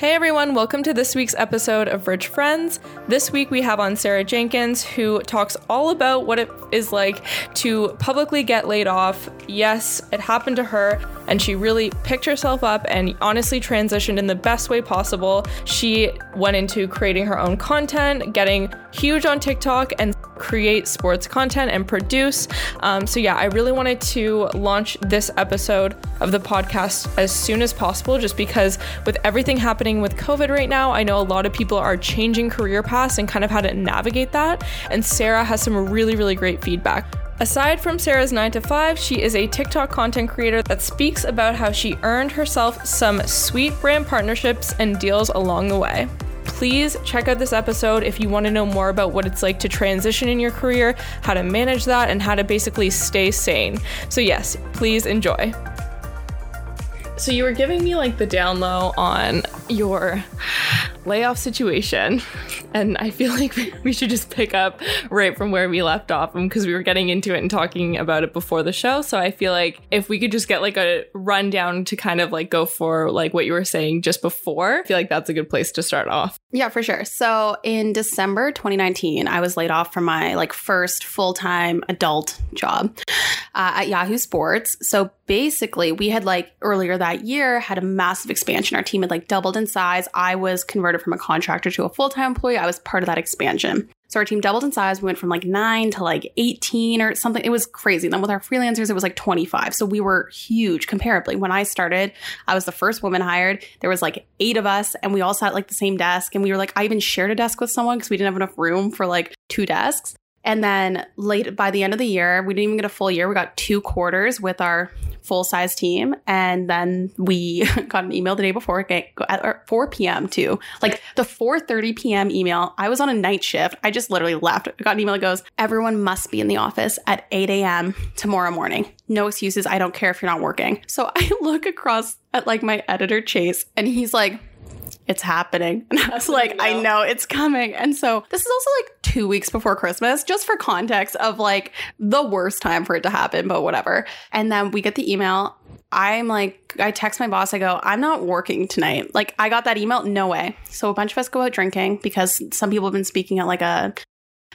Hey everyone, welcome to this week's episode of Rich Friends. This week we have on Sarah Jenkins, who talks all about what it is like to publicly get laid off. Yes, it happened to her, and she really picked herself up and honestly transitioned in the best way possible. She went into creating her own content, getting huge on TikTok, and create sports content and produce. Um, so, yeah, I really wanted to launch this episode of the podcast as soon as possible, just because with everything happening with COVID right now, I know a lot of people are changing career paths and kind of how to navigate that. And Sarah has some really, really great feedback. Aside from Sarah's 9 to 5, she is a TikTok content creator that speaks about how she earned herself some sweet brand partnerships and deals along the way. Please check out this episode if you want to know more about what it's like to transition in your career, how to manage that, and how to basically stay sane. So, yes, please enjoy. So, you were giving me like the down low on your layoff situation. And I feel like we should just pick up right from where we left off because we were getting into it and talking about it before the show. So I feel like if we could just get like a rundown to kind of like go for like what you were saying just before, I feel like that's a good place to start off. Yeah, for sure. So in December 2019, I was laid off from my like first full-time adult job uh, at Yahoo Sports. So basically, we had like earlier that year had a massive expansion. Our team had like doubled in size. I was converted from a contractor to a full-time employee. I was part of that expansion. So our team doubled in size. We went from like nine to like 18 or something. It was crazy. And then with our freelancers, it was like 25. So we were huge comparably. When I started, I was the first woman hired. There was like eight of us and we all sat at like the same desk. And we were like, I even shared a desk with someone because we didn't have enough room for like two desks. And then late by the end of the year, we didn't even get a full year. We got two quarters with our full size team. And then we got an email the day before at 4 p.m. too. Like the 4:30 p.m. email. I was on a night shift. I just literally left. I got an email that goes, "Everyone must be in the office at 8 a.m. tomorrow morning. No excuses. I don't care if you're not working." So I look across at like my editor Chase, and he's like it's happening. And I was like, I know it's coming. And so this is also like two weeks before Christmas, just for context of like the worst time for it to happen, but whatever. And then we get the email. I'm like, I text my boss, I go, I'm not working tonight. Like, I got that email, no way. So a bunch of us go out drinking because some people have been speaking at like a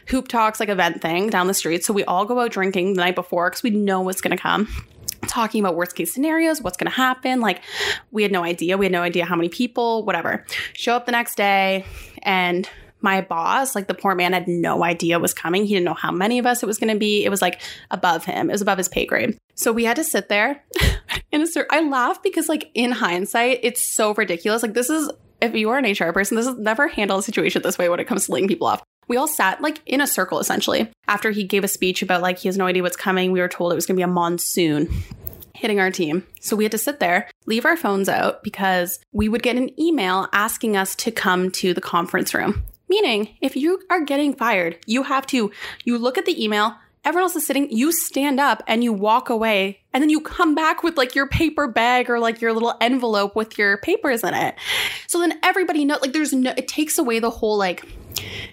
hoop talks, like event thing down the street. So we all go out drinking the night before because we know what's going to come talking about worst case scenarios, what's going to happen. Like, we had no idea. We had no idea how many people, whatever. Show up the next day, and my boss, like the poor man, had no idea was coming. He didn't know how many of us it was going to be. It was like above him, it was above his pay grade. So we had to sit there in a certain. I laugh because, like, in hindsight, it's so ridiculous. Like, this is if you are an HR person, this is never handle a situation this way when it comes to laying people off. We all sat like in a circle essentially. After he gave a speech about like he has no idea what's coming, we were told it was going to be a monsoon hitting our team. So we had to sit there, leave our phones out because we would get an email asking us to come to the conference room. Meaning, if you are getting fired, you have to you look at the email, everyone else is sitting, you stand up and you walk away and then you come back with like your paper bag or like your little envelope with your papers in it. So then everybody know like there's no it takes away the whole like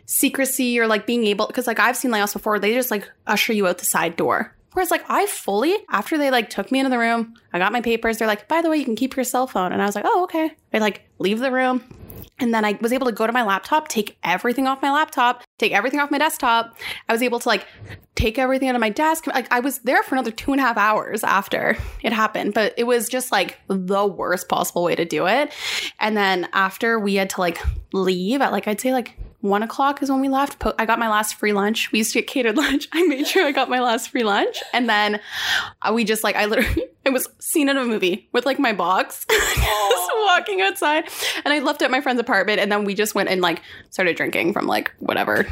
secrecy or like being able because like I've seen layoffs before, they just like usher you out the side door. Whereas like I fully, after they like took me into the room, I got my papers, they're like, by the way, you can keep your cell phone. And I was like, oh, okay. I like leave the room. And then I was able to go to my laptop, take everything off my laptop, take everything off my desktop. I was able to like take everything out of my desk. Like I was there for another two and a half hours after it happened, but it was just like the worst possible way to do it. And then after we had to like leave at like, I'd say like one o'clock is when we left. I got my last free lunch. We used to get catered lunch. I made sure I got my last free lunch. And then uh, we just like, I literally, I was seen in a movie with like my box, just walking outside. And I left at my friend's apartment. And then we just went and like started drinking from like whatever,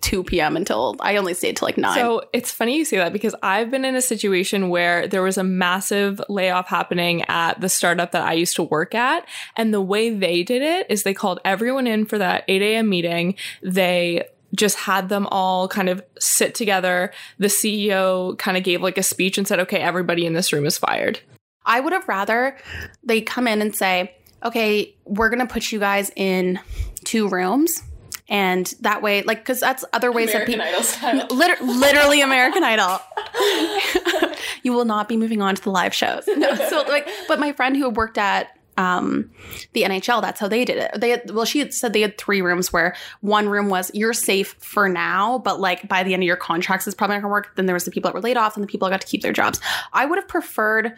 2 p.m. until I only stayed till like 9. So it's funny you say that because I've been in a situation where there was a massive layoff happening at the startup that I used to work at. And the way they did it is they called everyone in for that 8 a.m. meeting they just had them all kind of sit together. The CEO kind of gave like a speech and said, okay, everybody in this room is fired. I would have rather they come in and say, okay, we're going to put you guys in two rooms. And that way, like, because that's other ways American that people, liter- literally American Idol. you will not be moving on to the live shows. No, so like, but my friend who worked at um, the NHL. That's how they did it. They had, well, she had said they had three rooms where one room was you're safe for now, but like by the end of your contracts is probably not gonna work. Then there was the people that were laid off and the people that got to keep their jobs. I would have preferred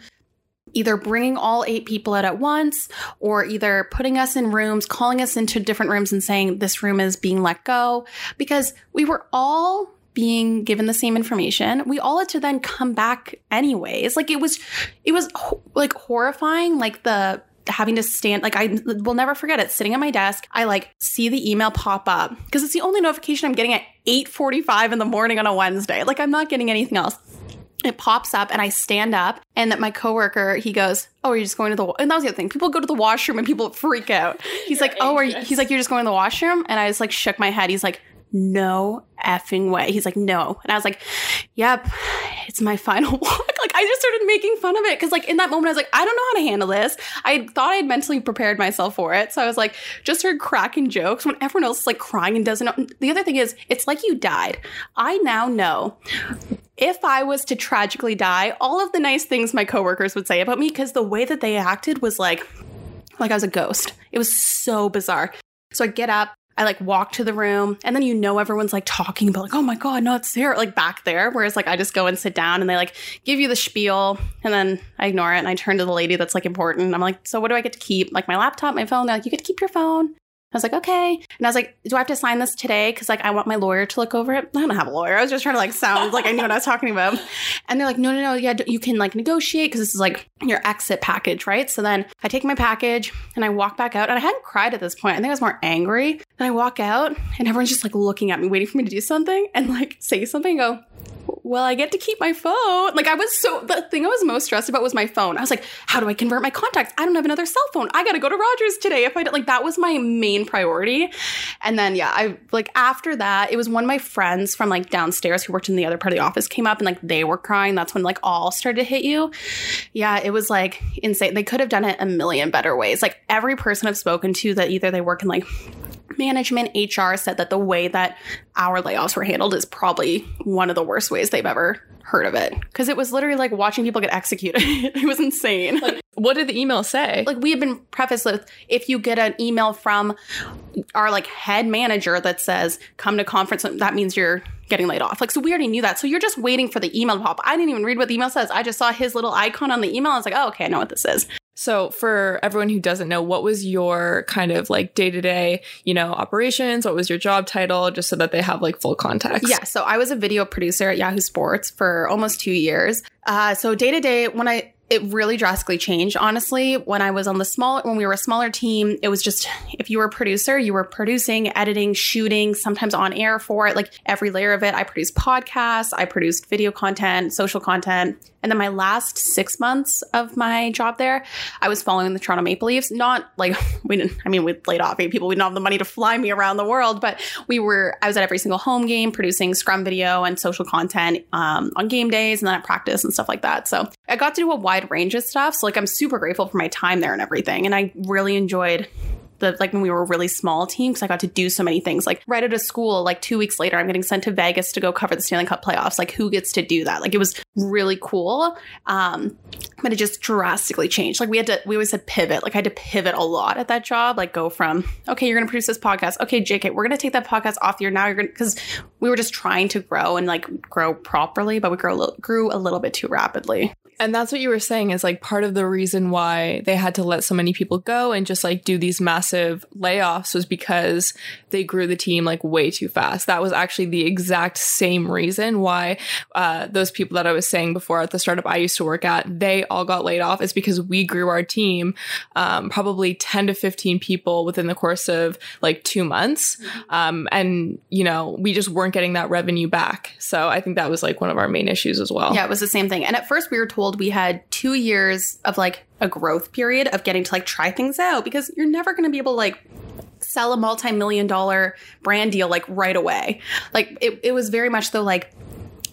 either bringing all eight people out at once or either putting us in rooms, calling us into different rooms and saying this room is being let go. Because we were all being given the same information. We all had to then come back anyways. Like it was it was like horrifying like the having to stand like I will never forget it. Sitting at my desk I like see the email pop up. Because it's the only notification I'm getting at 8:45 in the morning on a Wednesday. Like I'm not getting anything else it pops up and I stand up and that my coworker he goes oh you're you just going to the and that was the other thing. People go to the washroom and people freak out. He's like oh are you he's like you're just going to the washroom? And I just like shook my head. He's like no effing way. He's like, no. And I was like, yep, it's my final walk. Like, I just started making fun of it. Cause, like, in that moment, I was like, I don't know how to handle this. I thought I had mentally prepared myself for it. So I was like, just started cracking jokes when everyone else is like crying and doesn't. The other thing is, it's like you died. I now know if I was to tragically die, all of the nice things my coworkers would say about me, because the way that they acted was like, like I was a ghost. It was so bizarre. So I get up, I like walk to the room and then you know everyone's like talking about like, oh my God, no, it's Sarah, like back there. Whereas like I just go and sit down and they like give you the spiel and then I ignore it and I turn to the lady that's like important. I'm like, so what do I get to keep? Like my laptop, my phone. They're like, you get to keep your phone. I was like, okay. And I was like, do I have to sign this today? Cause like I want my lawyer to look over it. I don't have a lawyer. I was just trying to like sound like I knew what I was talking about. And they're like, no, no, no. Yeah, you can like negotiate because this is like your exit package, right? So then I take my package and I walk back out. And I hadn't cried at this point. I think I was more angry. And I walk out and everyone's just like looking at me, waiting for me to do something and like say something and go, well, I get to keep my phone. Like I was so the thing I was most stressed about was my phone. I was like, how do I convert my contacts? I don't have another cell phone. I got to go to Rogers today. If I did, like that was my main priority. And then yeah, I like after that, it was one of my friends from like downstairs who worked in the other part of the office came up and like they were crying. That's when like all started to hit you. Yeah, it was like insane. They could have done it a million better ways. Like every person I've spoken to that either they work in like management HR said that the way that our layoffs were handled is probably one of the worst ways they've ever heard of it because it was literally like watching people get executed. it was insane. Like, what did the email say? Like we had been prefaced with if you get an email from our like head manager that says come to conference, that means you're getting laid off. Like so we already knew that. So you're just waiting for the email to pop. I didn't even read what the email says. I just saw his little icon on the email. I was like, oh okay, I know what this is. So, for everyone who doesn't know, what was your kind of like day to day, you know, operations? What was your job title? Just so that they have like full context. Yeah. So, I was a video producer at Yahoo Sports for almost two years. Uh, so, day to day, when I it really drastically changed honestly. When i was on the small when we were a smaller team it was just if you were a producer you were producing editing shooting sometimes on air for it like every layer of it. I produced podcasts i produced video content social content. And then my last six months of my job there i was following the toronto maple leafs. Not like we didn't i mean we laid off eight people. We didn't have the money to fly me around the world but we were i was at every single home game producing scrum video and social content um, on game days and then at practice and stuff like that. So i got to do a wide wide range of stuff. So like I'm super grateful for my time there and everything. And I really enjoyed the like when we were a really small team because I got to do so many things. Like right out of school, like two weeks later, I'm getting sent to Vegas to go cover the Stanley Cup playoffs. Like who gets to do that? Like it was really cool. Um, but it just drastically changed. Like we had to, we always said pivot. Like I had to pivot a lot at that job. Like go from okay, you're gonna produce this podcast. Okay, JK, we're gonna take that podcast off here now. You're gonna because we were just trying to grow and like grow properly, but we little, grew a little bit too rapidly. And that's what you were saying is like part of the reason why they had to let so many people go and just like do these massive layoffs was because they grew the team like way too fast. That was actually the exact same reason why uh, those people that I was saying before at the startup I used to work at, they all got laid off is because we grew our team um, probably 10 to 15 people within the course of like two months. Um, and, you know, we just weren't getting that revenue back. So I think that was like one of our main issues as well. Yeah, it was the same thing. And at first we were told we had two years of like a growth period of getting to like try things out because you're never going to be able to like sell a multi-million dollar brand deal like right away. Like it, it was very much though like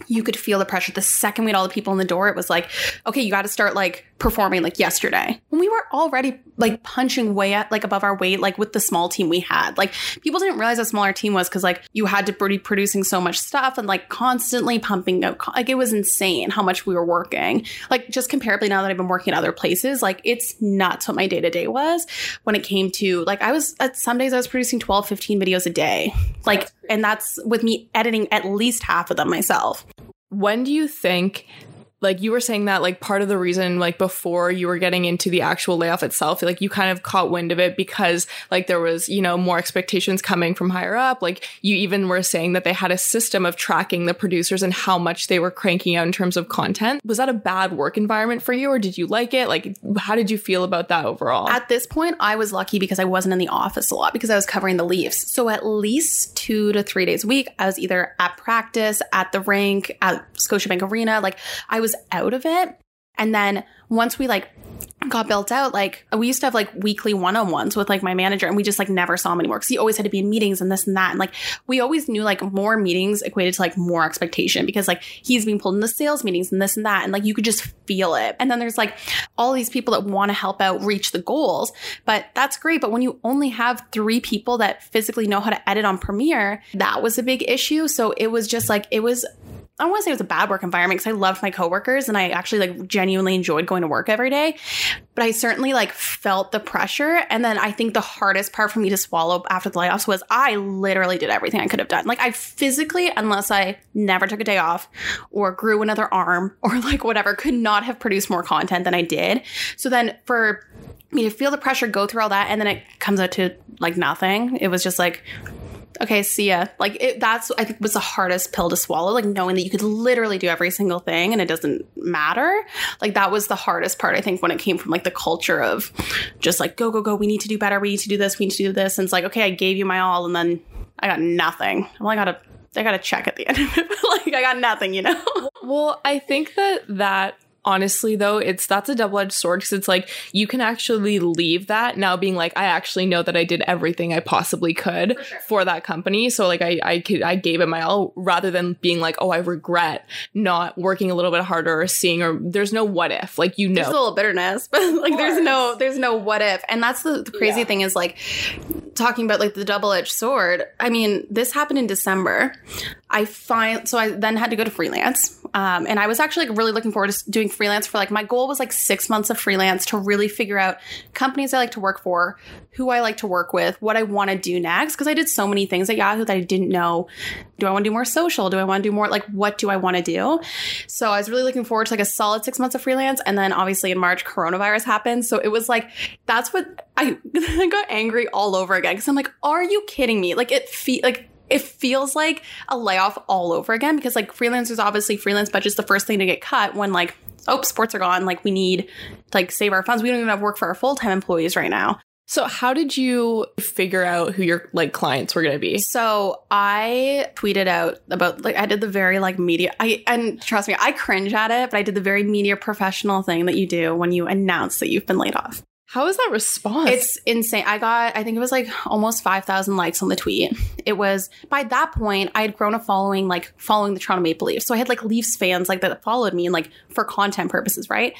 you could feel the pressure the second we had all the people in the door it was like okay you got to start like performing like yesterday. When we were already like punching way at like above our weight like with the small team we had like people didn't realize how small our team was because like you had to be producing so much stuff and like constantly pumping out like it was insane how much we were working. Like just comparably now that i've been working at other places like it's nuts what my day-to-day was when it came to like i was at some days i was producing 12 15 videos a day. Like and that's with me editing at least half of them myself. When do you think like you were saying that like part of the reason like before you were getting into the actual layoff itself like you kind of caught wind of it because like there was you know more expectations coming from higher up. Like you even were saying that they had a system of tracking the producers and how much they were cranking out in terms of content. Was that a bad work environment for you or did you like it? Like how did you feel about that overall? At this point i was lucky because i wasn't in the office a lot because i was covering the leafs. So at least two to three days a week i was either at practice at the rink at scotiabank arena. Like i was out of it. And then once we like got built out, like we used to have like weekly one on ones with like my manager, and we just like never saw him anymore because he always had to be in meetings and this and that. And like we always knew like more meetings equated to like more expectation because like he's being pulled into sales meetings and this and that. And like you could just feel it. And then there's like all these people that want to help out reach the goals, but that's great. But when you only have three people that physically know how to edit on Premiere, that was a big issue. So it was just like, it was I don't want to say it was a bad work environment because I loved my coworkers and I actually like genuinely enjoyed going to work every day. But I certainly like felt the pressure. And then I think the hardest part for me to swallow after the layoffs was I literally did everything I could have done. Like I physically, unless I never took a day off or grew another arm or like whatever, could not have produced more content than I did. So then for me to feel the pressure, go through all that, and then it comes out to like nothing. It was just like, okay, see ya. Like it, that's I think was the hardest pill to swallow. Like knowing that you could literally do every single thing and it doesn't matter. Like that was the hardest part. I think when it came from like the culture of just like go go go. We need to do better. We need to do this. We need to do this. And it's like okay, I gave you my all, and then I got nothing. Well, I got a I got a check at the end of it. like I got nothing, you know. Well, I think that that honestly though it's that's a double-edged sword because it's like you can actually leave that now being like i actually know that i did everything i possibly could for, sure. for that company. So like i i could i gave it my all rather than being like oh i regret not working a little bit harder or seeing or there's no what if. Like you know. there's a little bitterness but like there's no there's no what if. And that's the, the crazy yeah. thing is like talking about like the double-edged sword i mean this happened in december i find so i then had to go to freelance um, and i was actually like, really looking forward to doing freelance for like my goal was like six months of freelance to really figure out companies I like to work for, who I like to work with, what I want to do next. Cause I did so many things at Yahoo that I didn't know. Do I want to do more social? Do I want to do more like what do I want to do? So I was really looking forward to like a solid six months of freelance. And then obviously in March, coronavirus happened. So it was like, that's what I, I got angry all over again. Cause I'm like, are you kidding me? Like it feel like it feels like a layoff all over again because like freelancers obviously freelance budget's the first thing to get cut when like oh, sports are gone. Like we need to like save our funds. We don't even have work for our full time employees right now. So how did you figure out who your like clients were going to be? So I tweeted out about like I did the very like media I and trust me, I cringe at it, but I did the very media professional thing that you do when you announce that you've been laid off. How is that response? It's insane. I got, I think it was like almost 5,000 likes on the tweet. It was, by that point, I had grown a following, like following the Toronto Maple Leafs. So I had like Leafs fans like that followed me and like for content purposes, right?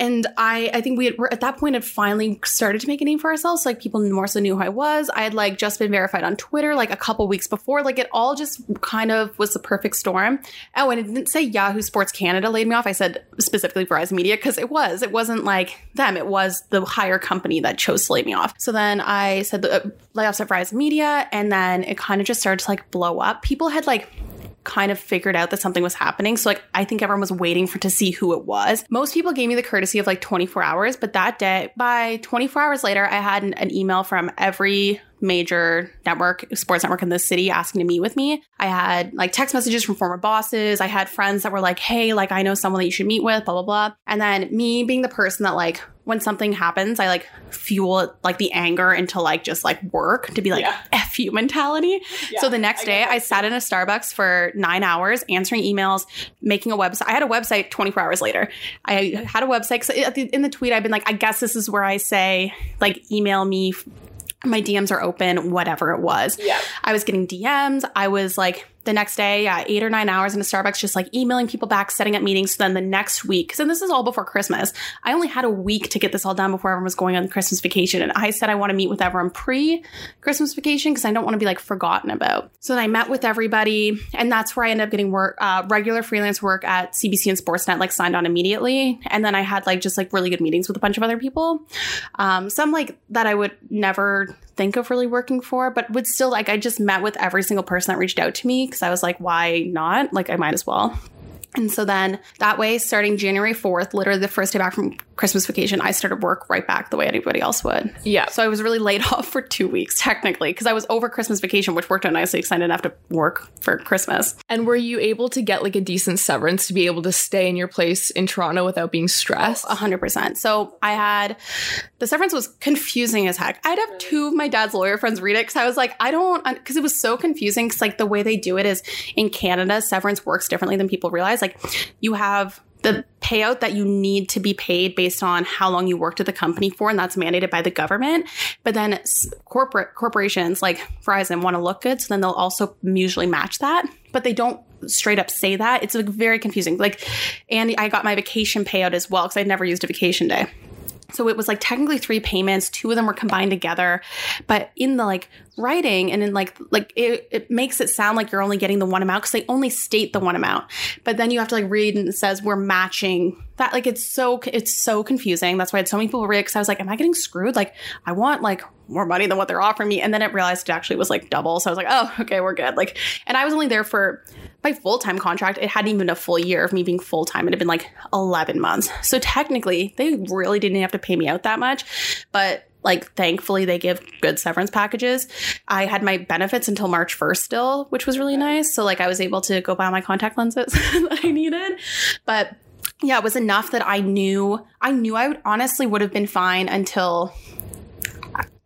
And I, I think we had, were at that point had finally started to make a name for ourselves. Like people more so knew who I was. I had like just been verified on Twitter like a couple weeks before. Like it all just kind of was the perfect storm. Oh, and it didn't say Yahoo Sports Canada laid me off. I said specifically Verizon Media because it was. It wasn't like them. It was the higher company that chose to lay me off. So then I said the uh, layoffs at Verizon Media, and then it kind of just started to like blow up. People had like kind of figured out that something was happening. So like I think everyone was waiting for to see who it was. Most people gave me the courtesy of like 24 hours, but that day by 24 hours later I had an, an email from every major network, sports network in the city asking to meet with me. I had like text messages from former bosses. I had friends that were like, hey, like I know someone that you should meet with, blah, blah, blah. And then me being the person that like when something happens, I like fuel like the anger into like just like work to be like yeah. F you mentality. Yeah, so the next day I, I sat in a Starbucks for nine hours answering emails, making a website. I had a website 24 hours later. I had a website. So in the tweet, I've been like, I guess this is where I say like email me my DMs are open, whatever it was. Yeah. I was getting DMs. I was like the next day, eight or nine hours in a Starbucks, just like emailing people back, setting up meetings. So then the next week, so this is all before Christmas. I only had a week to get this all done before everyone was going on Christmas vacation. And I said I want to meet with everyone pre Christmas vacation because I don't want to be like forgotten about. So then I met with everybody, and that's where I ended up getting work, uh, regular freelance work at CBC and Sportsnet, like signed on immediately. And then I had like just like really good meetings with a bunch of other people. Um, some like that I would never think of really working for, but would still like I just met with every single person that reached out to me because I was like, why not? Like I might as well. And so then that way, starting January 4th, literally the first day back from Christmas vacation, I started work right back the way anybody else would. Yeah. So I was really laid off for two weeks, technically, because I was over Christmas vacation, which worked out nicely because I didn't have to work for Christmas. And were you able to get like a decent severance to be able to stay in your place in Toronto without being stressed? A hundred percent. So I had the severance was confusing as heck. I'd have two of my dad's lawyer friends read it because I was like, I don't, because it was so confusing. Because like the way they do it is in Canada, severance works differently than people realize. Like you have the payout that you need to be paid based on how long you worked at the company for, and that's mandated by the government. But then corporate corporations like Verizon want to look good, so then they'll also usually match that, but they don't straight up say that. It's like very confusing. Like, and I got my vacation payout as well because I'd never used a vacation day. So it was like technically three payments. Two of them were combined together, but in the like writing and in like like it, it makes it sound like you're only getting the one amount because they only state the one amount. But then you have to like read and it says we're matching that. Like it's so it's so confusing. That's why I had so many people read because I was like, am I getting screwed? Like I want like more money than what they're offering me, and then it realized it actually was like double. So I was like, oh okay, we're good. Like, and I was only there for my full time contract, it hadn't even been a full year of me being full time. It had been like 11 months. So technically, they really didn't have to pay me out that much. But like, thankfully, they give good severance packages. I had my benefits until March 1st still, which was really nice. So, like, I was able to go buy my contact lenses that I needed. But yeah, it was enough that I knew, I knew I would honestly would have been fine until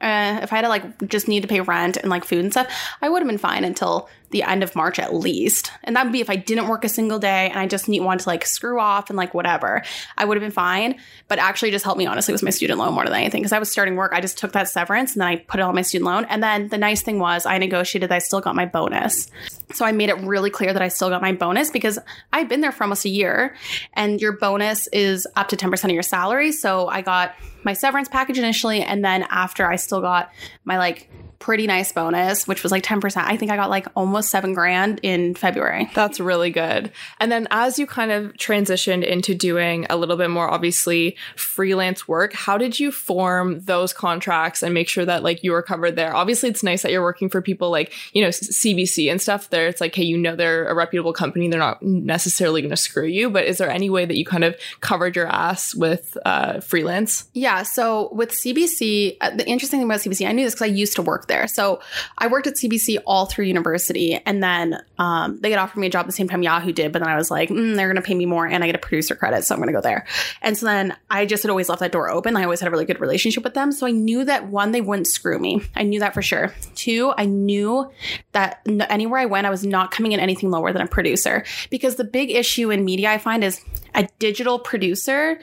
uh, if I had to like just need to pay rent and like food and stuff, I would have been fine until the end of March at least. And that would be if I didn't work a single day and I just need one to like screw off and like whatever. I would have been fine. But actually just helped me honestly with my student loan more than anything. Because I was starting work. I just took that severance and then I put it on my student loan. And then the nice thing was I negotiated that I still got my bonus. So I made it really clear that I still got my bonus because I'd been there for almost a year and your bonus is up to 10% of your salary. So I got my severance package initially and then after I still got my like pretty nice bonus, which was like 10%. I think I got like almost seven grand in February. That's really good. And then as you kind of transitioned into doing a little bit more obviously freelance work, how did you form those contracts and make sure that like you were covered there? Obviously, it's nice that you're working for people like, you know, CBC and stuff there. It's like, hey, you know, they're a reputable company. They're not necessarily going to screw you. But is there any way that you kind of covered your ass with uh, freelance? Yeah. So with CBC, uh, the interesting thing about CBC, I knew this because I used to work there. So I worked at CBC all through university, and then um, they had offered me a job the same time Yahoo did. But then I was like, mm, they're going to pay me more, and I get a producer credit, so I'm going to go there. And so then I just had always left that door open. I always had a really good relationship with them, so I knew that one, they wouldn't screw me. I knew that for sure. Two, I knew that anywhere I went, I was not coming in anything lower than a producer because the big issue in media I find is a digital producer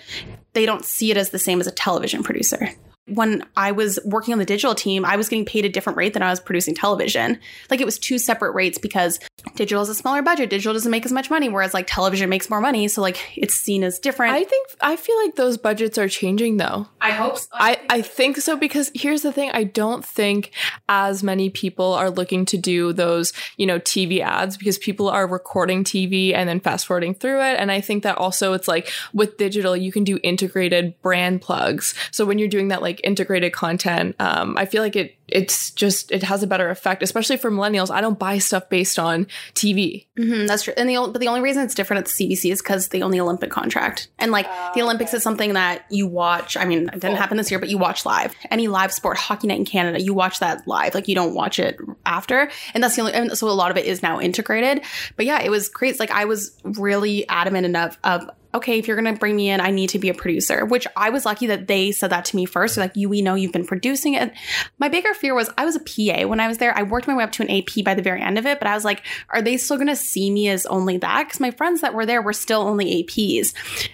they don't see it as the same as a television producer when I was working on the digital team, I was getting paid a different rate than I was producing television. Like it was two separate rates because digital is a smaller budget. Digital doesn't make as much money, whereas like television makes more money. So like it's seen as different. I think I feel like those budgets are changing though. I hope so. I, I think so because here's the thing. I don't think as many people are looking to do those, you know, TV ads because people are recording TV and then fast forwarding through it. And I think that also it's like with digital, you can do integrated brand plugs. So when you're doing that like like integrated content, um, I feel like it it's just it has a better effect, especially for millennials. I don't buy stuff based on TV. Mm-hmm, that's true. And the but the only reason it's different at the CBC is because the only Olympic contract, and like uh, the Olympics okay. is something that you watch. I mean, it didn't cool. happen this year, but you watch live. Any live sport, hockey night in Canada, you watch that live. Like you don't watch it after, and that's the only. And so a lot of it is now integrated. But yeah, it was great. Like I was really adamant enough of okay, if you're going to bring me in, I need to be a producer, which I was lucky that they said that to me first. They're like, you, we know you've been producing it. My bigger fear was I was a PA when I was there. I worked my way up to an AP by the very end of it, but I was like, are they still going to see me as only that? Because my friends that were there were still only APs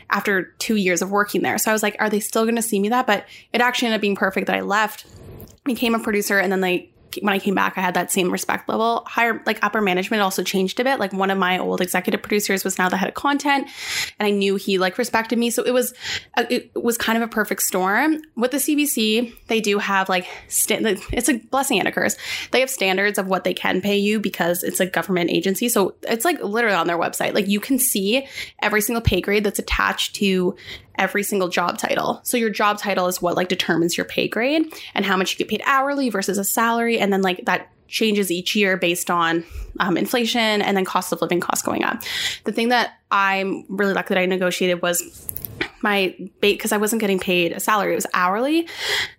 after two years of working there. So I was like, are they still going to see me that? But it actually ended up being perfect that I left, became a producer, and then they when I came back, I had that same respect level. Higher, like upper management also changed a bit. Like one of my old executive producers was now the head of content, and I knew he like respected me. So it was, a, it was kind of a perfect storm. With the CBC, they do have like, it's a blessing and a curse. They have standards of what they can pay you because it's a government agency. So it's like literally on their website. Like you can see every single pay grade that's attached to every single job title. So your job title is what like determines your pay grade and how much you get paid hourly versus a salary. And then like that changes each year based on um, inflation and then cost of living costs going up. The thing that I'm really lucky that I negotiated was my bait because I wasn't getting paid a salary, it was hourly.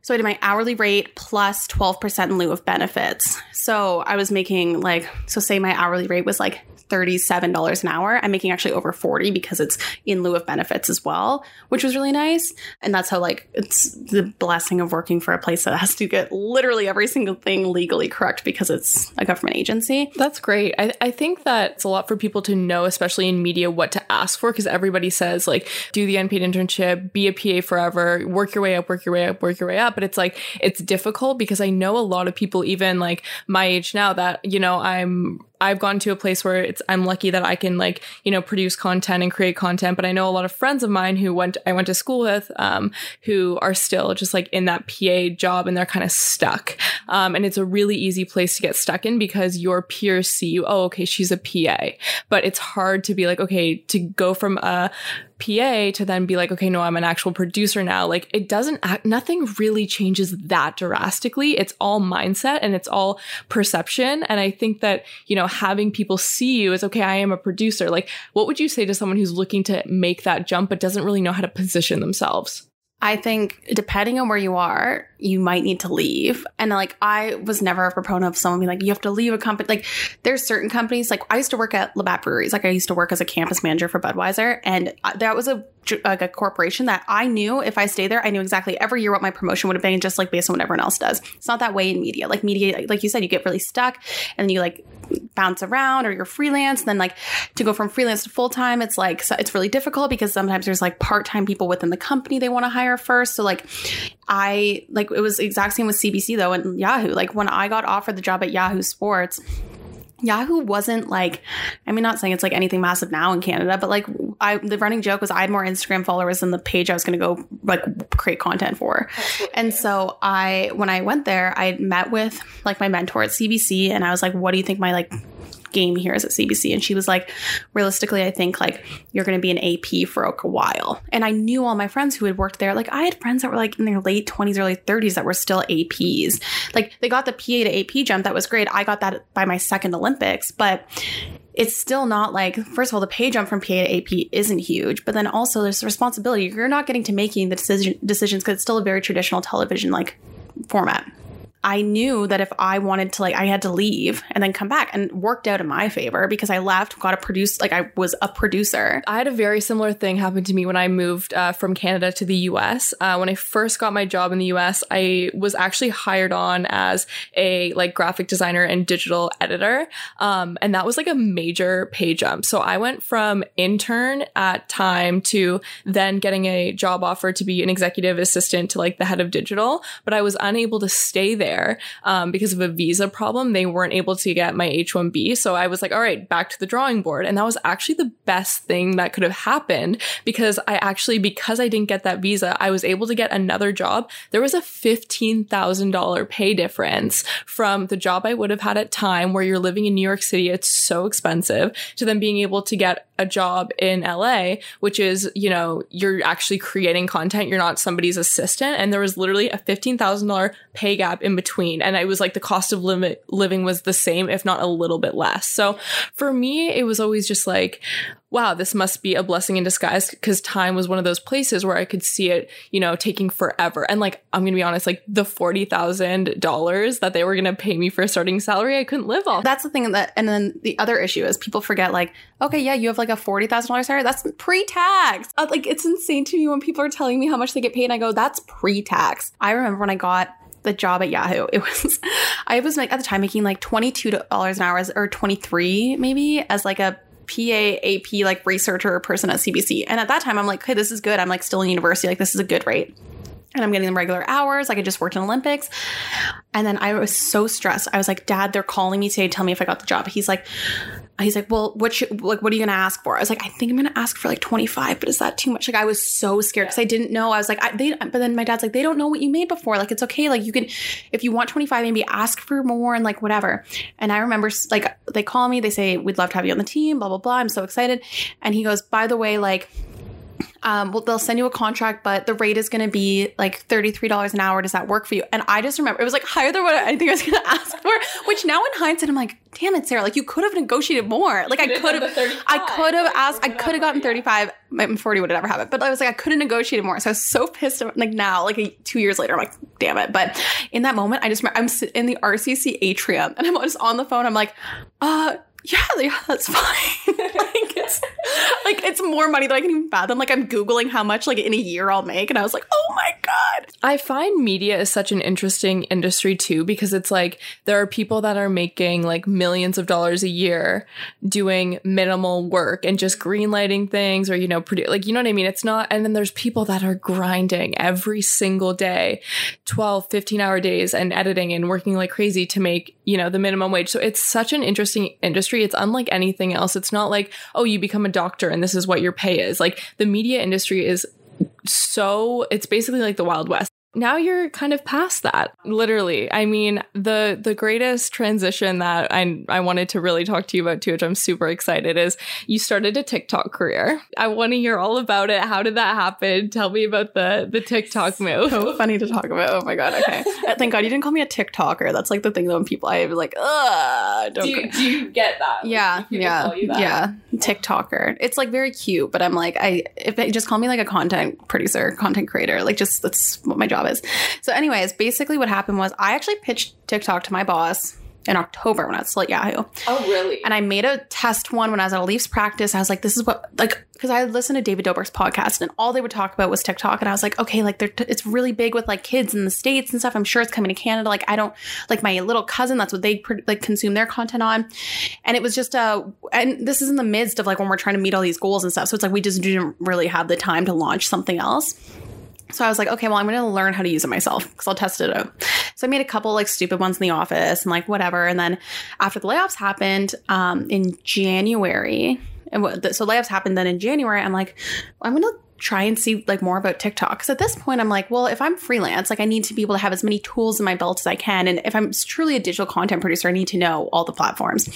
So I did my hourly rate plus 12% in lieu of benefits. So I was making like, so say my hourly rate was like $37 an hour. I'm making actually over 40 because it's in lieu of benefits as well, which was really nice. And that's how like it's the blessing of working for a place that has to get literally every single thing legally correct because it's a government agency. That's great. I, I think that it's a lot for people to know, especially in media, what to ask for because everybody says like do the unpaid internship, be a PA forever, work your way up, work your way up, work your way up. But it's like it's difficult because I know a lot of people, even like my age now, that you know I'm I've gone to a place where it's I'm lucky that I can like you know produce content and create content. But I know a lot of friends of mine who went I went to school with um, who are still just like in that PA job and they're kind of stuck. Um, and it's a really easy place to get stuck in because your peers see you. Oh, okay, she's a PA, but it's hard to be like okay to go from a PA to then be like, okay, no, I'm an actual producer now. Like it doesn't act, nothing really changes that drastically. It's all mindset and it's all perception. And I think that, you know, having people see you as, okay, I am a producer. Like, what would you say to someone who's looking to make that jump but doesn't really know how to position themselves? I think depending on where you are, you might need to leave. And like, I was never a proponent of someone being like, you have to leave a company. Like, there's certain companies, like, I used to work at Labatt Breweries. Like, I used to work as a campus manager for Budweiser. And uh, that was a like a corporation that I knew if I stay there, I knew exactly every year what my promotion would have been, just like based on what everyone else does. It's not that way in media. Like media, like you said, you get really stuck and you like bounce around or you're freelance. And then like to go from freelance to full time, it's like so it's really difficult because sometimes there's like part time people within the company they want to hire first. So like I like it was exact same with CBC though and Yahoo. Like when I got offered the job at Yahoo Sports Yahoo wasn't like, I mean, not saying it's like anything massive now in Canada, but like, I the running joke was I had more Instagram followers than the page I was going to go like create content for. And so I, when I went there, I met with like my mentor at CBC, and I was like, "What do you think my like game here is at CBC. And she was like, realistically, I think like you're going to be an AP for a while. And I knew all my friends who had worked there. Like I had friends that were like in their late 20s, early 30s that were still APs. Like they got the PA to AP jump. That was great. I got that by my second Olympics, but it's still not like first of all the pay jump from PA to AP isn't huge, but then also there's the responsibility. You're not getting to making the decision decisions because it's still a very traditional television like format. I knew that if I wanted to, like, I had to leave and then come back and worked out in my favor because I left, got a produce, like, I was a producer. I had a very similar thing happen to me when I moved uh, from Canada to the US. Uh, when I first got my job in the US, I was actually hired on as a, like, graphic designer and digital editor. Um, and that was like a major pay jump. So I went from intern at time to then getting a job offer to be an executive assistant to, like, the head of digital. But I was unable to stay there there um, because of a visa problem. They weren't able to get my H 1B. So I was like, all right, back to the drawing board. And that was actually the best thing that could have happened because I actually, because I didn't get that visa, I was able to get another job. There was a $15,000 pay difference from the job I would have had at time where you're living in New York City. It's so expensive to then being able to get a job in LA, which is, you know, you're actually creating content. You're not somebody's assistant. And there was literally a $15,000 pay gap in between. And it was like the cost of li- living was the same, if not a little bit less. So for me, it was always just like, wow, this must be a blessing in disguise because time was one of those places where I could see it, you know, taking forever. And like, I'm going to be honest, like the $40,000 that they were going to pay me for a starting salary, I couldn't live off. That's the thing that, and then the other issue is people forget like, okay, yeah, you have like a $40,000 salary. That's pre-tax. Uh, like, it's insane to me when people are telling me how much they get paid. And I go, that's pre-tax. I remember when I got the job at Yahoo. It was I was like at the time making like twenty two dollars an hour or twenty three maybe as like a PA, AP, like researcher person at CBC. And at that time, I'm like, hey, this is good. I'm like still in university. Like, this is a good rate. And I'm getting the regular hours. Like, I just worked in Olympics. And then I was so stressed. I was like, Dad, they're calling me today to tell me if I got the job. He's like, he's like, well, what should, like, what are you gonna ask for? I was like, I think I'm gonna ask for like 25, but is that too much? Like, I was so scared because I didn't know. I was like, I, they, but then my dad's like, they don't know what you made before. Like, it's okay. Like, you can, if you want 25, maybe ask for more and like whatever. And I remember like they call me, they say, we'd love to have you on the team, blah blah blah. I'm so excited. And he goes, by the way, like um, well, they'll send you a contract, but the rate is going to be like $33 an hour. Does that work for you? And I just remember it was like higher than what I think I was going to ask for, which now in hindsight, I'm like, damn it, Sarah, like you could have negotiated more. Like I could have, I could have asked, I could have gotten 35. My 40 would have never happened, but I was like, I could have negotiated more. So I was so pissed. Like now, like two years later, I'm like, damn it. But in that moment, I just, I'm in the RCC atrium and I'm just on the phone. I'm like, uh, yeah, yeah, that's fine. like it's like it's more money than I can even fathom. Like I'm googling how much like in a year I'll make, and I was like, oh my god. I find media is such an interesting industry too because it's like there are people that are making like millions of dollars a year doing minimal work and just greenlighting things or you know pretty like you know what I mean. It's not, and then there's people that are grinding every single day, 12, 15 hour days and editing and working like crazy to make you know the minimum wage. So it's such an interesting industry industry, it's unlike anything else. It's not like, oh, you become a doctor and this is what your pay is. Like the media industry is so, it's basically like the Wild West now you're kind of past that literally. I mean the the greatest transition that i i wanted to really talk to you about too which i'm super excited is you started a tiktok career. I want to hear all about it. How did that happen? Tell me about the the tiktok move. so funny to talk about. Oh my god. Okay. Uh, thank god you didn't call me a tiktoker. That's like the thing that when people i like ugh don't do you, do you get that? Yeah yeah yeah. Tiktoker. It's like very cute but i'm like i if they just call me like a content producer content creator like just that's what my job job is. So, anyways, basically what happened was I actually pitched TikTok to my boss in October when I was still at Yahoo. Oh, really? And I made a test one when I was at a Leafs practice. I was like, this is what, like, because I listened to David Dobrik's podcast and all they would talk about was TikTok. And I was like, okay, like, t- it's really big with like kids in the States and stuff. I'm sure it's coming to Canada. Like, I don't, like, my little cousin, that's what they like consume their content on. And it was just, uh, and this is in the midst of like when we're trying to meet all these goals and stuff. So it's like we just didn't really have the time to launch something else. So I was like, okay, well, I'm going to learn how to use it myself because I'll test it out. So I made a couple like stupid ones in the office and like whatever. And then after the layoffs happened um, in January, and so layoffs happened then in January, I'm like, I'm going to try and see like more about TikTok. Because at this point, I'm like, well, if I'm freelance, like I need to be able to have as many tools in my belt as I can. And if I'm truly a digital content producer, I need to know all the platforms.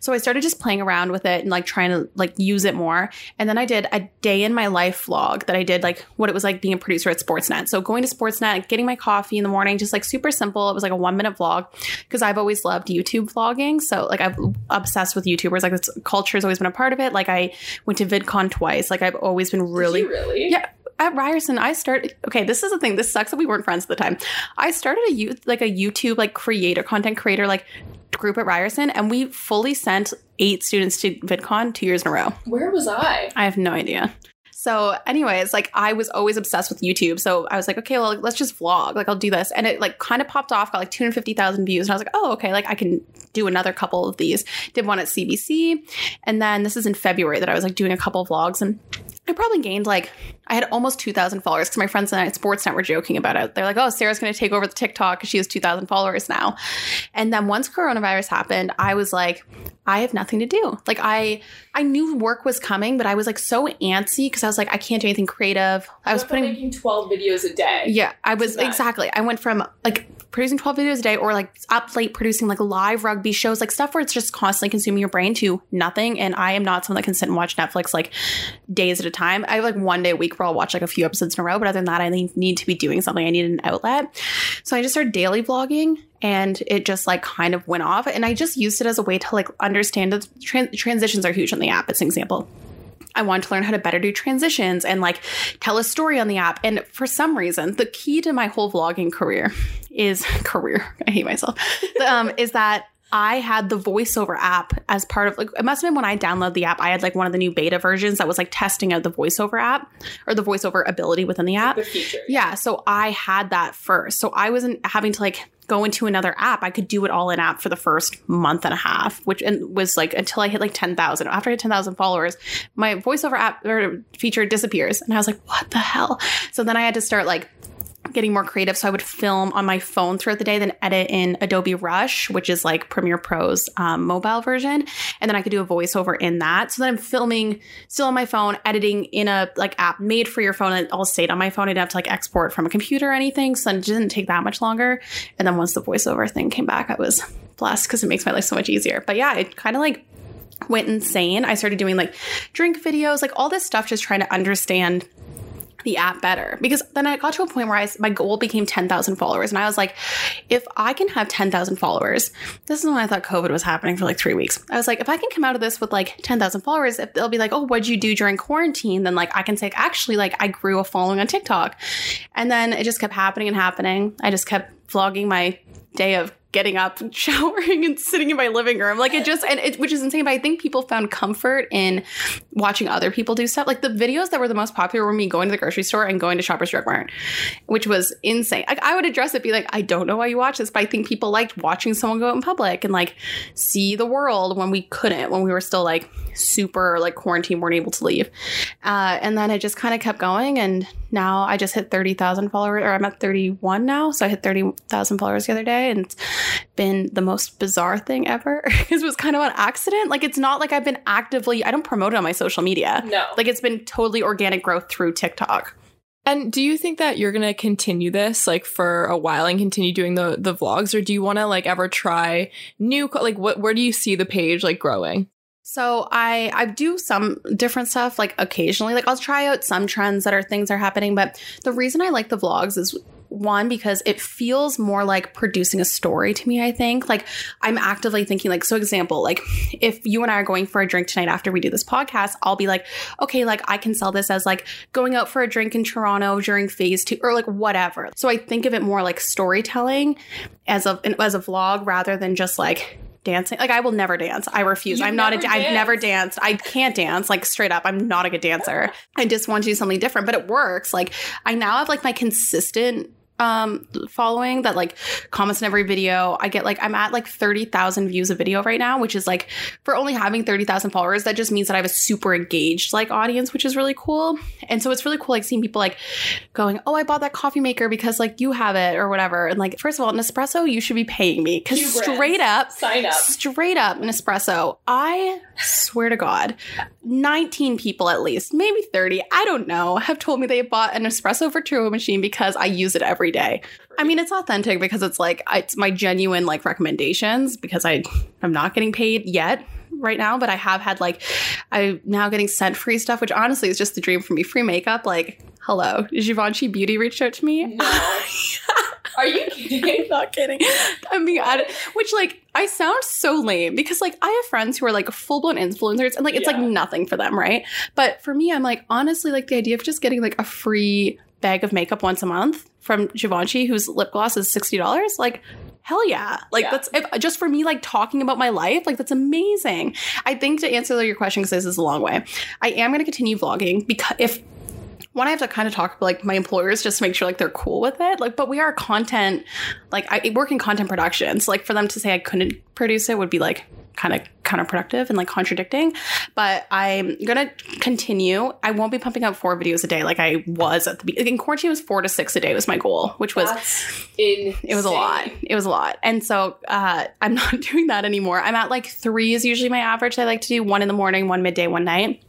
So I started just playing around with it and like trying to like use it more. And then I did a day in my life vlog that I did like what it was like being a producer at Sportsnet. So going to Sportsnet, getting my coffee in the morning, just like super simple. It was like a one minute vlog because I've always loved YouTube vlogging. So like I'm obsessed with YouTubers. Like this culture has always been a part of it. Like I went to VidCon twice. Like I've always been really, really? yeah at Ryerson, I started. Okay, this is the thing. This sucks that we weren't friends at the time. I started a youth like a YouTube like creator, content creator like group at Ryerson, and we fully sent eight students to VidCon two years in a row. Where was I? I have no idea. So, anyways, like I was always obsessed with YouTube. So I was like, okay, well, let's just vlog. Like I'll do this. And it like kind of popped off, got like 250,000 views. And I was like, oh, okay, like I can do another couple of these. Did one at CBC. And then this is in February that I was like doing a couple vlogs and I probably gained like I had almost 2,000 followers because my friends and I at Sportsnet were joking about it. They're like, "Oh, Sarah's going to take over the TikTok because she has 2,000 followers now." And then once coronavirus happened, I was like, "I have nothing to do." Like I, I knew work was coming, but I was like so antsy because I was like, I can't do anything creative. I was putting making 12 videos a day. Yeah, I was exactly. I went from like producing 12 videos a day or like up late producing like live rugby shows, like stuff where it's just constantly consuming your brain to nothing. And I am not someone that can sit and watch Netflix like days at a time. I have like one day a week where I'll watch like a few episodes in a row, but other than that, I need to be doing something. I need an outlet. So I just started daily vlogging and it just like kind of went off. And I just used it as a way to like understand the transitions are huge on the app. It's an example. I wanted to learn how to better do transitions and like tell a story on the app. And for some reason, the key to my whole vlogging career is career. I hate myself. um, is that I had the voiceover app as part of like it must have been when I downloaded the app. I had like one of the new beta versions that was like testing out the voiceover app or the voiceover ability within the app. The yeah, so I had that first. So I wasn't having to like go into another app. I could do it all in app for the first month and a half, which was like until I hit like 10,000. After I hit 10,000 followers, my voiceover app or feature disappears. And I was like, what the hell? So then I had to start like getting more creative. So I would film on my phone throughout the day, then edit in Adobe Rush, which is like Premiere Pro's um, mobile version. And then I could do a voiceover in that. So then I'm filming still on my phone, editing in a like app made for your phone. It all stayed on my phone. I didn't have to like export from a computer or anything. So it didn't take that much longer. And then once the voiceover thing came back, I was blessed because it makes my life so much easier. But yeah, it kind of like went insane. I started doing like drink videos, like all this stuff, just trying to understand the app better because then I got to a point where I, my goal became 10,000 followers. And I was like, if I can have 10,000 followers, this is when I thought COVID was happening for like three weeks. I was like, if I can come out of this with like 10,000 followers, if they'll be like, oh, what'd you do during quarantine? Then like I can say, actually, like I grew a following on TikTok. And then it just kept happening and happening. I just kept vlogging my day of getting up, showering, and sitting in my living room. Like it just, and it, which is insane. But I think people found comfort in watching other people do stuff. Like the videos that were the most popular were me going to the grocery store and going to Shoppers Drug Mart, which was insane. Like I would address it, be like, I don't know why you watch this, but I think people liked watching someone go out in public and like see the world when we couldn't, when we were still like super like quarantine, weren't able to leave. Uh, and then it just kind of kept going. And now I just hit 30,000 followers, or I'm at 31 now. So I hit 30,000 followers the other day. And been the most bizarre thing ever because it was kind of an accident. Like it's not like I've been actively I don't promote it on my social media. No. Like it's been totally organic growth through TikTok. And do you think that you're gonna continue this like for a while and continue doing the the vlogs, or do you want to like ever try new like what where do you see the page like growing? So I I do some different stuff like occasionally like I'll try out some trends that are things are happening, but the reason I like the vlogs is one because it feels more like producing a story to me i think like i'm actively thinking like so example like if you and i are going for a drink tonight after we do this podcast i'll be like okay like i can sell this as like going out for a drink in toronto during phase two or like whatever so i think of it more like storytelling as a as a vlog rather than just like dancing. Like I will never dance. I refuse. You've I'm not a. never I've never danced. I can't dance. Like straight up, I'm not a good dancer. I just want to do something different, but it works. Like I now have like my consistent um following that like comments in every video. I get like I'm at like 30,000 views a video right now, which is like for only having 30,000 followers, that just means that I have a super engaged like audience, which is really cool. And so it's really cool like seeing people like going, "Oh, I bought that coffee maker because like you have it or whatever." And like first of all, Nespresso, you should be paying me cuz straight up Sign up. Straight up Nespresso. I swear to God, 19 people at least, maybe 30, I don't know, have told me they bought an espresso Vertuo machine because I use it every day. I mean, it's authentic because it's like it's my genuine like recommendations because I I'm not getting paid yet right now, but I have had like I'm now getting sent free stuff, which honestly is just the dream for me. Free makeup, like hello, Givenchy Beauty reached out to me. No. Are you kidding? not kidding. I'm being at it. Which like I sound so lame because like I have friends who are like full blown influencers and like it's Yeah. like nothing for them, right? But for me, I'm like honestly like the idea of just getting like a free bag of makeup once a month from Givenchy, whose lip gloss is sixty dollars, like. Hell yeah. Like Yeah. that's if, just for me like talking about my life, like that's amazing. I think to answer your question cuz this is a long way. I am going to continue vlogging because if one I have to kind of talk like my employers just to make sure like they're cool with it. Like, but we are content, like I work in content production. So like for them to say I couldn't produce it would be like kind of counterproductive and like contradicting. But I'm gonna continue. I won't be pumping out four videos a day like I was at the beginning. In quarantine was four to six a day was my goal, which was in it was a lot. It was a lot. And so uh, I'm not doing that anymore. I'm at like three is usually my average. I like to do one in the morning, one midday, one night.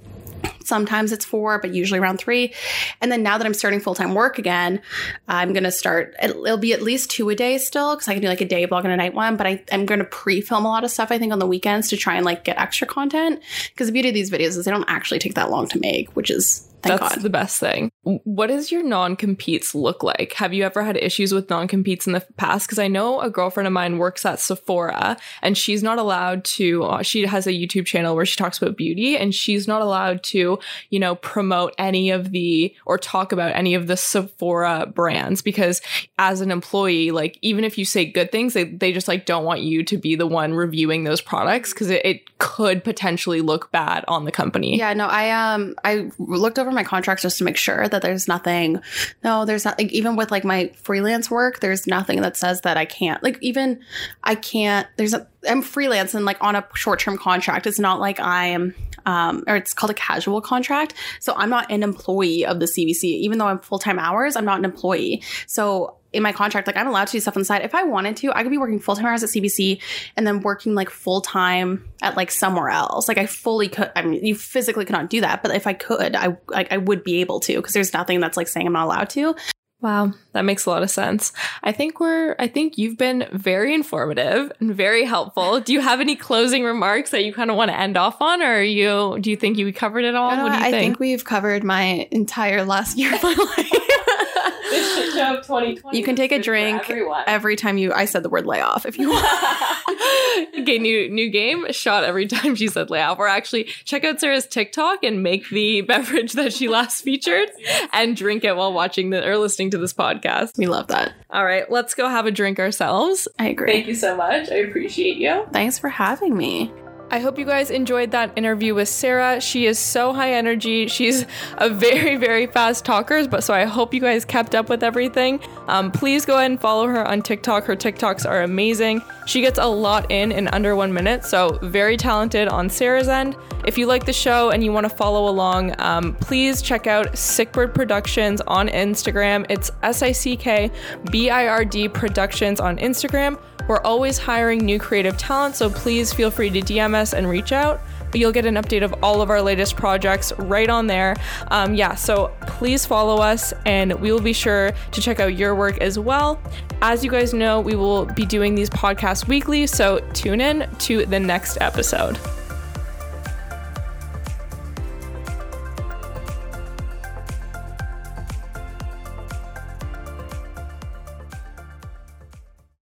Sometimes it's four, but usually around three. And then now that I'm starting full time work again, I'm going to start, it'll, be at least two a day still because I can do like a day vlog and a night one. But I, I'm going to pre film a lot of stuff, I think, on the weekends to try and like get extra content. Because the beauty of these videos is they don't actually take that long to make, which is, thank That's God. the best thing. What does your non competes look like? Have you ever had issues with non competes in the past? Because I know a girlfriend of mine works at Sephora and she's not allowed to, uh, she has a YouTube channel where she talks about beauty and she's not allowed to, you know, promote any of the or talk about any of the Sephora brands because as an employee, like even if you say good things, they, they just like don't want you to be the one reviewing those products because it, it could potentially look bad on the company. Yeah, no, I um I looked over over my contracts just to make sure that there's nothing. No, there's not like even with like my freelance work, there's nothing that says that I can't. Like even I can't. There's a I'm freelance and like on a short term contract. It's not like I'm um, or it's called a casual contract. So I'm not an employee of the CBC, even though I'm full time hours. I'm not an employee. So in my contract, like I'm allowed to do stuff on the side. If I wanted to, I could be working full time hours at CBC and then working like full time at like somewhere else. Like I fully could. I mean, you physically cannot do that, but if I could, I like I would be able to because there's nothing that's like saying I'm not allowed to. Wow, that makes a lot of sense. I think we're I think you've been very informative and very helpful. Do you have any closing remarks that you kind of want to end off on or you do you think you covered it all? Uh, what do you I think? think we've covered my entire last year of my life. This shit show of 2020. You can take a drink every time you I said the word layoff if you want. okay, new new game. Shot every time she said layoff. Or actually, check out Sarah's TikTok and make the beverage that she last featured and drink it while watching the or listening to this podcast. we love that. All right, let's go have a drink ourselves. I agree. Thank you so much. I appreciate you. Thanks for having me. I hope you guys enjoyed that interview with Sarah. She is so high energy. She's a very, very fast talker, but so I hope you guys kept up with everything. Um, please go ahead and follow her on TikTok. Her TikToks are amazing. She gets a lot in in under one minute, so very talented on Sarah's end. If you like the show and you want to follow along, um, please check out Sickbird Productions on Instagram. It's S I C K B I R D Productions on Instagram. We're always hiring new creative talent, so please feel free to DM us and reach out. You'll get an update of all of our latest projects right on there. Um, yeah, so please follow us and we will be sure to check out your work as well. As you guys know, we will be doing these podcasts weekly, so tune in to the next episode.